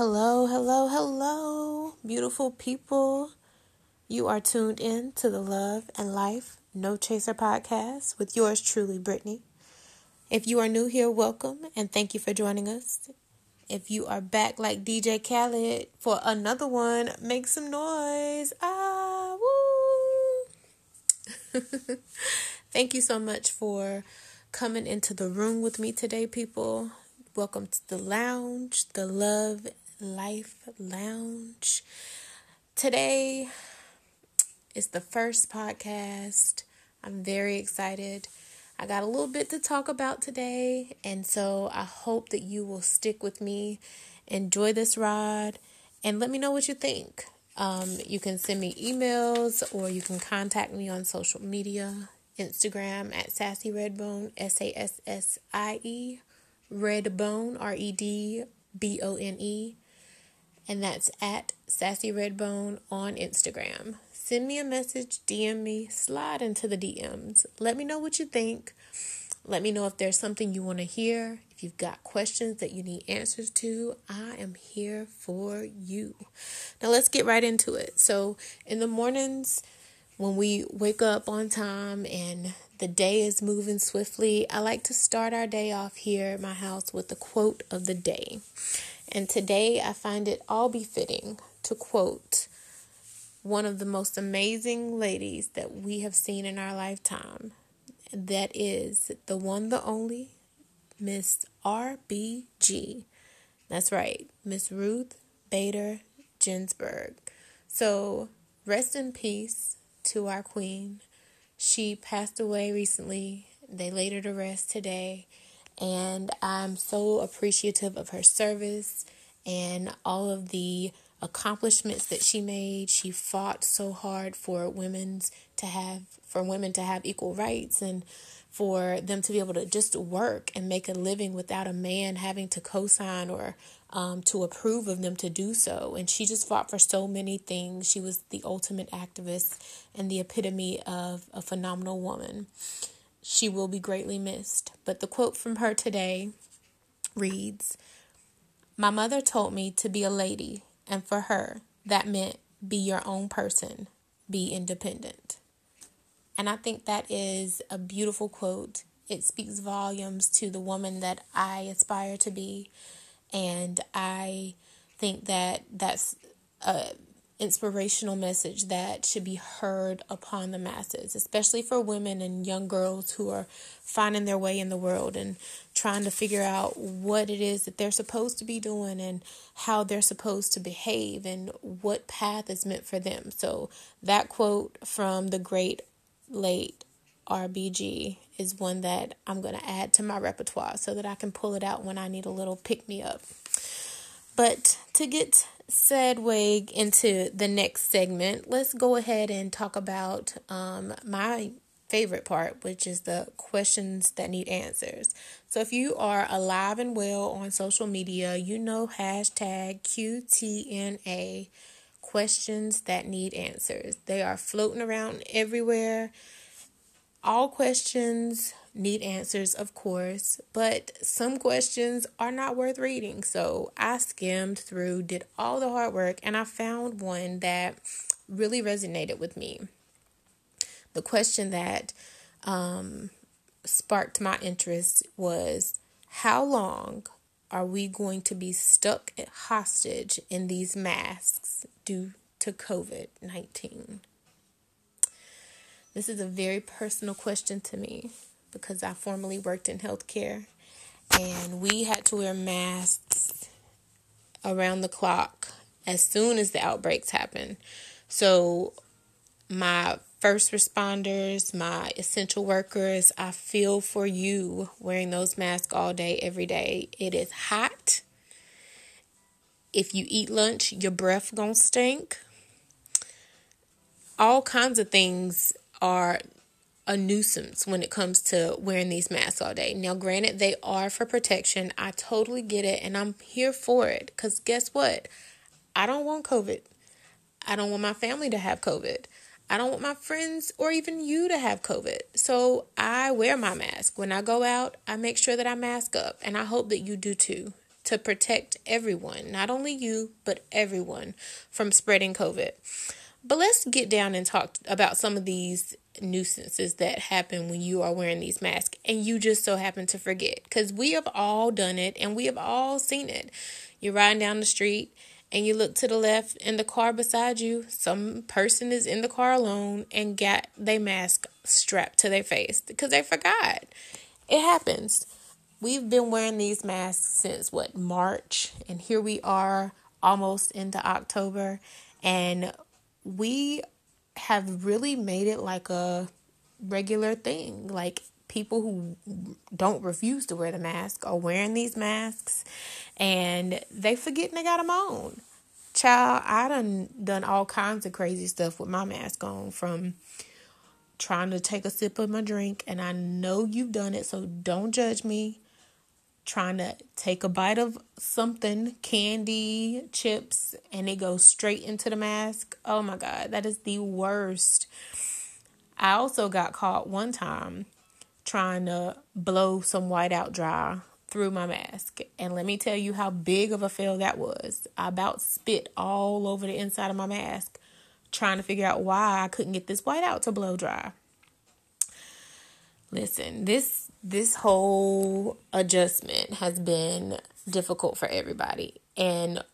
Hello, hello, hello, beautiful people. You are tuned in to the Love and Life No Chaser podcast with yours truly, Brittany. If you are new here, welcome and thank you for joining us. If you are back like DJ Khaled for another one, make some noise. Ah, woo! thank you so much for coming into the room with me today, people. Welcome to the lounge, the Love Life Lounge. Today is the first podcast. I'm very excited. I got a little bit to talk about today, and so I hope that you will stick with me, enjoy this ride, and let me know what you think. Um, you can send me emails or you can contact me on social media Instagram at Sassie Redbone, S A S S I E Redbone, R E D B O N E, and that's at Sassie Redbone on Instagram. Send me a message, DM me, slide into the DMs. Let me know what you think. Let me know if there's something you want to hear. If you've got questions that you need answers to, I am here for you. Now, let's get right into it. So, in the mornings, when we wake up on time and the day is moving swiftly, I like to start our day off here at my house with the quote of the day. And today I find it all befitting to quote one of the most amazing ladies that we have seen in our lifetime. That is the one, the only, Miss RBG. That's right, Miss Ruth Bader Ginsburg. So rest in peace to our queen. She passed away recently. They laid her to rest today. And I'm so appreciative of her service and all of the accomplishments that she made. She fought so hard for women's to have for women to have equal rights and for them to be able to just work and make a living without a man having to co-sign or um, to approve of them to do so. And she just fought for so many things. She was the ultimate activist and the epitome of a phenomenal woman. She will be greatly missed. But the quote from her today reads My mother told me to be a lady, and for her, that meant be your own person, be independent. And I think that is a beautiful quote. It speaks volumes to the woman that I aspire to be and I think that that's a inspirational message that should be heard upon the masses, especially for women and young girls who are finding their way in the world and trying to figure out what it is that they're supposed to be doing and how they're supposed to behave and what path is meant for them. So, that quote from the great late RBG is one that I'm going to add to my repertoire so that I can pull it out when I need a little pick me up. But to get segue into the next segment, let's go ahead and talk about um, my favorite part, which is the questions that need answers. So if you are alive and well on social media, you know hashtag QTNA questions that need answers. They are floating around everywhere all questions need answers, of course, but some questions are not worth reading. So I skimmed through, did all the hard work, and I found one that really resonated with me. The question that um, sparked my interest was How long are we going to be stuck hostage in these masks due to COVID 19? This is a very personal question to me because I formerly worked in healthcare and we had to wear masks around the clock as soon as the outbreaks happened. So, my first responders, my essential workers, I feel for you wearing those masks all day, every day. It is hot. If you eat lunch, your breath gonna stink. All kinds of things are a nuisance when it comes to wearing these masks all day. Now, granted, they are for protection. I totally get it, and I'm here for it. Because guess what? I don't want COVID. I don't want my family to have COVID. I don't want my friends or even you to have COVID. So I wear my mask. When I go out, I make sure that I mask up, and I hope that you do too to protect everyone, not only you, but everyone from spreading COVID. But let's get down and talk about some of these nuisances that happen when you are wearing these masks and you just so happen to forget. Because we have all done it and we have all seen it. You're riding down the street and you look to the left and the car beside you, some person is in the car alone and got their mask strapped to their face because they forgot. It happens. We've been wearing these masks since what, March, and here we are almost into October, and we have really made it like a regular thing. Like people who don't refuse to wear the mask are wearing these masks and they forget they got them on. Child, I done done all kinds of crazy stuff with my mask on from trying to take a sip of my drink and I know you've done it, so don't judge me. Trying to take a bite of something, candy, chips, and it goes straight into the mask. Oh my god, that is the worst. I also got caught one time trying to blow some white out dry through my mask. And let me tell you how big of a fail that was. I about spit all over the inside of my mask trying to figure out why I couldn't get this white out to blow dry. Listen, this this whole adjustment has been difficult for everybody. And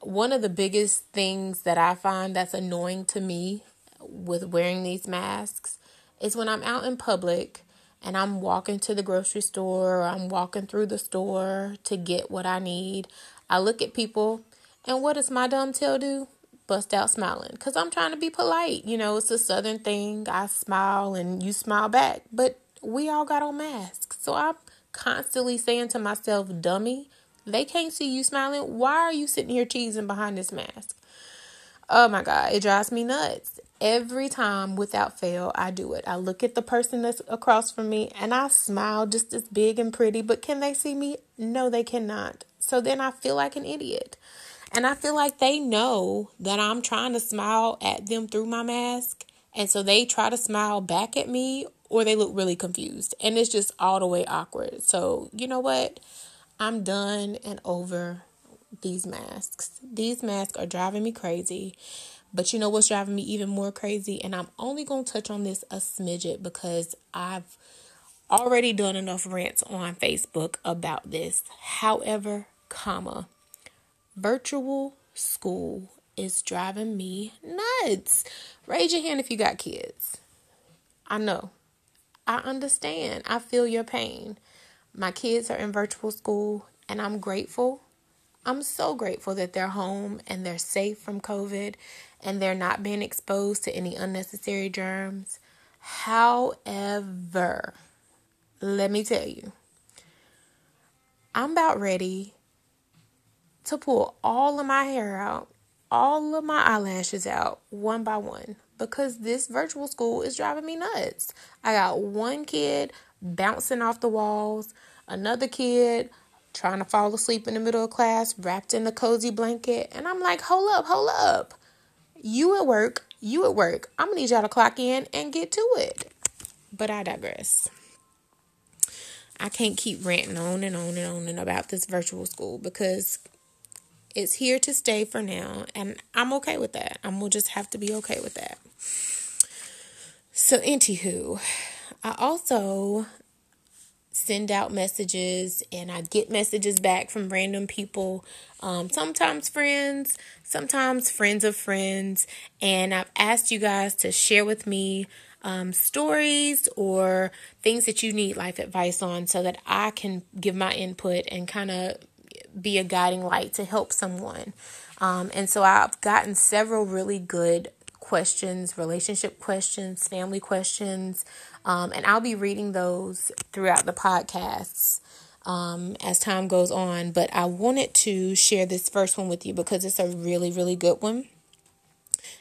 one of the biggest things that I find that's annoying to me with wearing these masks is when I'm out in public and I'm walking to the grocery store or I'm walking through the store to get what I need. I look at people and what does my dumb tail do? Bust out smiling because I'm trying to be polite. You know, it's a southern thing. I smile and you smile back, but we all got on masks. So I'm constantly saying to myself, dummy, they can't see you smiling. Why are you sitting here cheesing behind this mask? Oh my God, it drives me nuts. Every time without fail, I do it. I look at the person that's across from me and I smile just as big and pretty, but can they see me? No, they cannot. So then I feel like an idiot. And I feel like they know that I'm trying to smile at them through my mask. And so they try to smile back at me or they look really confused. And it's just all the way awkward. So, you know what? I'm done and over these masks. These masks are driving me crazy. But you know what's driving me even more crazy? And I'm only going to touch on this a smidget because I've already done enough rants on Facebook about this. However, comma, virtual school is driving me nuts. Raise your hand if you got kids. I know. I understand. I feel your pain. My kids are in virtual school and I'm grateful. I'm so grateful that they're home and they're safe from COVID and they're not being exposed to any unnecessary germs. However, let me tell you, I'm about ready to pull all of my hair out, all of my eyelashes out one by one because this virtual school is driving me nuts. I got one kid bouncing off the walls, another kid trying to fall asleep in the middle of class, wrapped in a cozy blanket, and I'm like, hold up, hold up. You at work, you at work. I'm gonna need y'all to clock in and get to it. But I digress. I can't keep ranting on and on and on and about this virtual school because it's here to stay for now, and I'm okay with that. I'm gonna just have to be okay with that. So, anywho, I also send out messages and I get messages back from random people, um, sometimes friends, sometimes friends of friends. And I've asked you guys to share with me um, stories or things that you need life advice on so that I can give my input and kind of be a guiding light to help someone. Um, and so I've gotten several really good questions, relationship questions, family questions, um, and I'll be reading those throughout the podcasts um, as time goes on. But I wanted to share this first one with you because it's a really, really good one.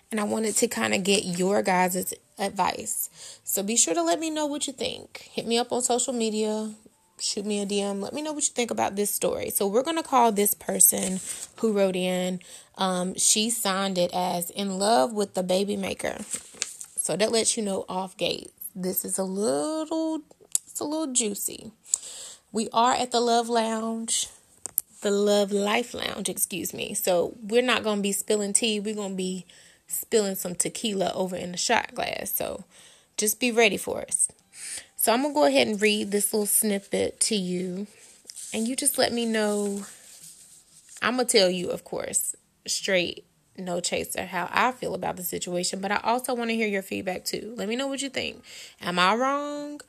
And I wanted to kind of get your guys' advice. So be sure to let me know what you think. Hit me up on social media, shoot me a DM. Let me know what you think about this story. So we're gonna call this person who wrote in. Um, she signed it as "In Love with the Baby Maker." So that lets you know off gate this is a little it's a little juicy. We are at the Love Lounge. the Love Life Lounge, excuse me. So we're not going to be spilling tea. We're going to be spilling some tequila over in the shot glass. So just be ready for us. So I'm going to go ahead and read this little snippet to you. And you just let me know. I'm going to tell you, of course, straight, no chaser, how I feel about the situation. But I also want to hear your feedback too. Let me know what you think. Am I wrong?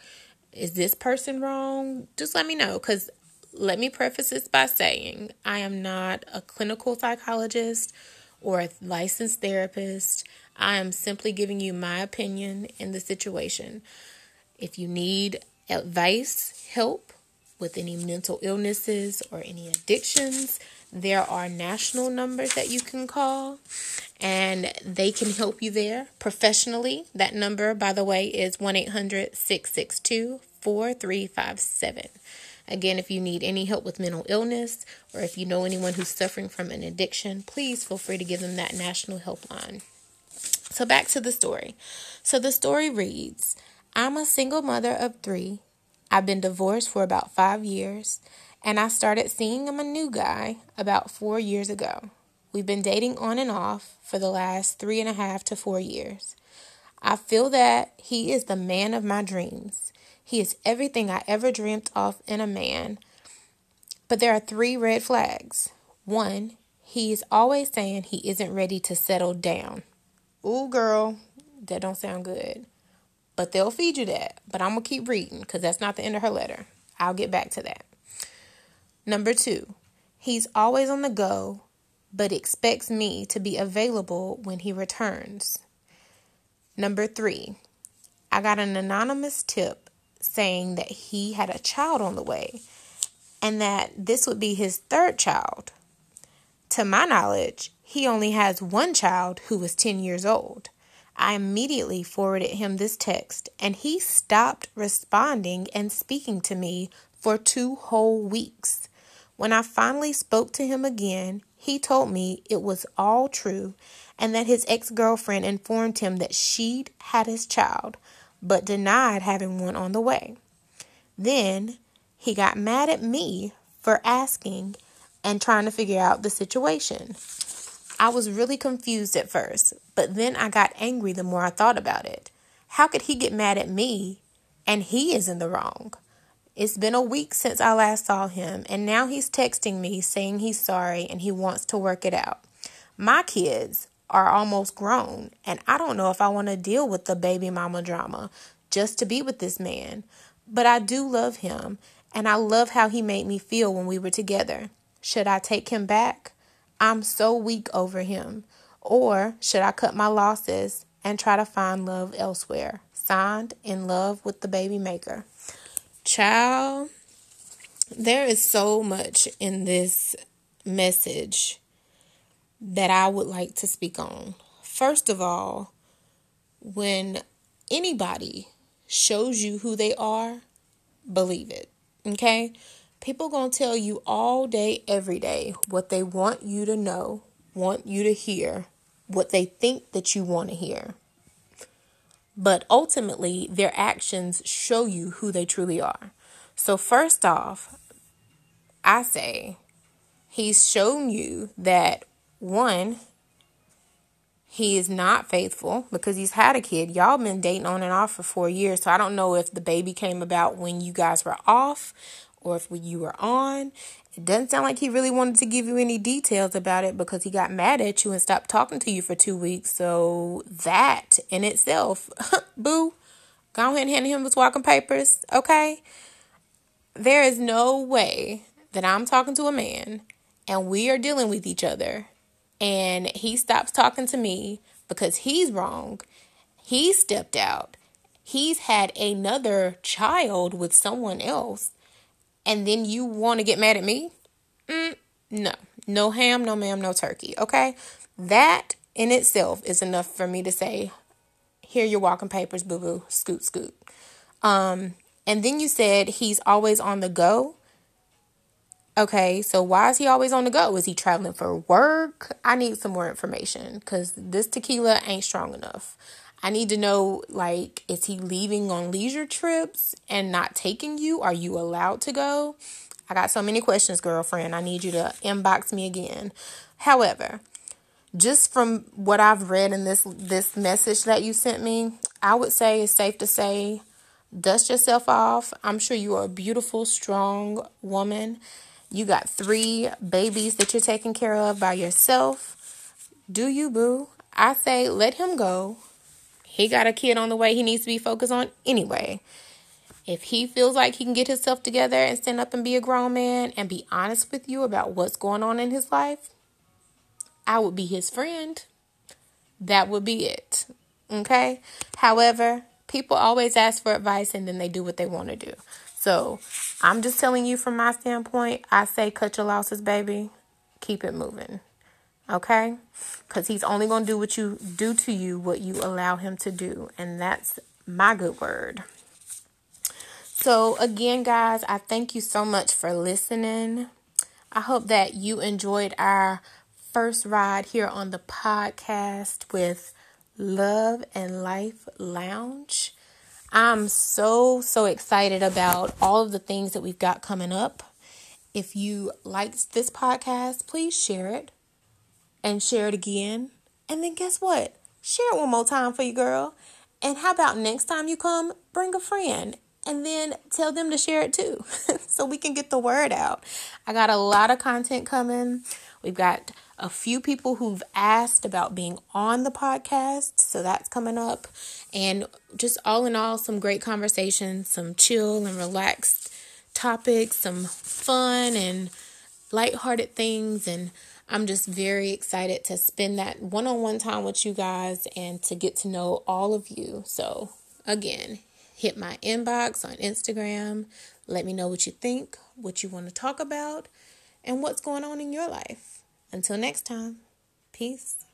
Is this person wrong? Just let me know. Because let me preface this by saying I am not a clinical psychologist or a licensed therapist. I am simply giving you my opinion in the situation. If you need advice, help with any mental illnesses or any addictions, there are national numbers that you can call and they can help you there professionally. That number, by the way, is 1 800 662 4357. Again, if you need any help with mental illness or if you know anyone who's suffering from an addiction, please feel free to give them that national helpline. So, back to the story. So, the story reads I'm a single mother of three. I've been divorced for about five years, and I started seeing him a new guy about four years ago. We've been dating on and off for the last three and a half to four years. I feel that he is the man of my dreams. He is everything I ever dreamt of in a man. But there are three red flags. One, he is always saying he isn't ready to settle down. Ooh, girl, that don't sound good. But they'll feed you that. But I'm going to keep reading because that's not the end of her letter. I'll get back to that. Number two, he's always on the go, but expects me to be available when he returns. Number three, I got an anonymous tip saying that he had a child on the way and that this would be his third child. To my knowledge, he only has one child who is 10 years old. I immediately forwarded him this text and he stopped responding and speaking to me for two whole weeks. When I finally spoke to him again, he told me it was all true and that his ex girlfriend informed him that she'd had his child, but denied having one on the way. Then he got mad at me for asking and trying to figure out the situation. I was really confused at first, but then I got angry the more I thought about it. How could he get mad at me and he is in the wrong? It's been a week since I last saw him, and now he's texting me saying he's sorry and he wants to work it out. My kids are almost grown, and I don't know if I want to deal with the baby mama drama just to be with this man. But I do love him, and I love how he made me feel when we were together. Should I take him back? I'm so weak over him. Or should I cut my losses and try to find love elsewhere? Signed, in love with the baby maker. Child, there is so much in this message that I would like to speak on. First of all, when anybody shows you who they are, believe it. Okay? People going to tell you all day every day what they want you to know, want you to hear, what they think that you want to hear. But ultimately, their actions show you who they truly are. So first off, I say he's shown you that one, he is not faithful because he's had a kid. Y'all been dating on and off for four years. So I don't know if the baby came about when you guys were off or if you were on. It doesn't sound like he really wanted to give you any details about it because he got mad at you and stopped talking to you for two weeks. So that in itself, boo, go ahead and hand him his walking papers, okay? There is no way that I'm talking to a man and we are dealing with each other and he stops talking to me because he's wrong. He stepped out. He's had another child with someone else. And then you want to get mad at me? Mm, no. No ham, no ma'am, no turkey. Okay? That in itself is enough for me to say, here your walking papers, boo boo, scoot, scoot. Um, and then you said he's always on the go. Okay, so why is he always on the go? Is he traveling for work? I need some more information because this tequila ain't strong enough. I need to know like, is he leaving on leisure trips and not taking you? Are you allowed to go? I got so many questions, girlfriend. I need you to inbox me again. However, just from what I've read in this this message that you sent me, I would say it's safe to say dust yourself off. I'm sure you are a beautiful, strong woman. You got three babies that you're taking care of by yourself. Do you, boo? I say let him go. He got a kid on the way he needs to be focused on anyway. If he feels like he can get himself together and stand up and be a grown man and be honest with you about what's going on in his life, I would be his friend. That would be it. Okay? However, people always ask for advice and then they do what they want to do. So I'm just telling you from my standpoint, I say cut your losses, baby. Keep it moving. Okay? Because he's only going to do what you do to you, what you allow him to do. And that's my good word. So, again, guys, I thank you so much for listening. I hope that you enjoyed our first ride here on the podcast with Love and Life Lounge. I'm so, so excited about all of the things that we've got coming up. If you liked this podcast, please share it and share it again. And then guess what? Share it one more time for you, girl. And how about next time you come, bring a friend and then tell them to share it too so we can get the word out. I got a lot of content coming. We've got a few people who've asked about being on the podcast, so that's coming up. And just all in all, some great conversations, some chill and relaxed topics, some fun and lighthearted things. And I'm just very excited to spend that one on one time with you guys and to get to know all of you. So, again, hit my inbox on Instagram. Let me know what you think, what you want to talk about, and what's going on in your life. Until next time, peace.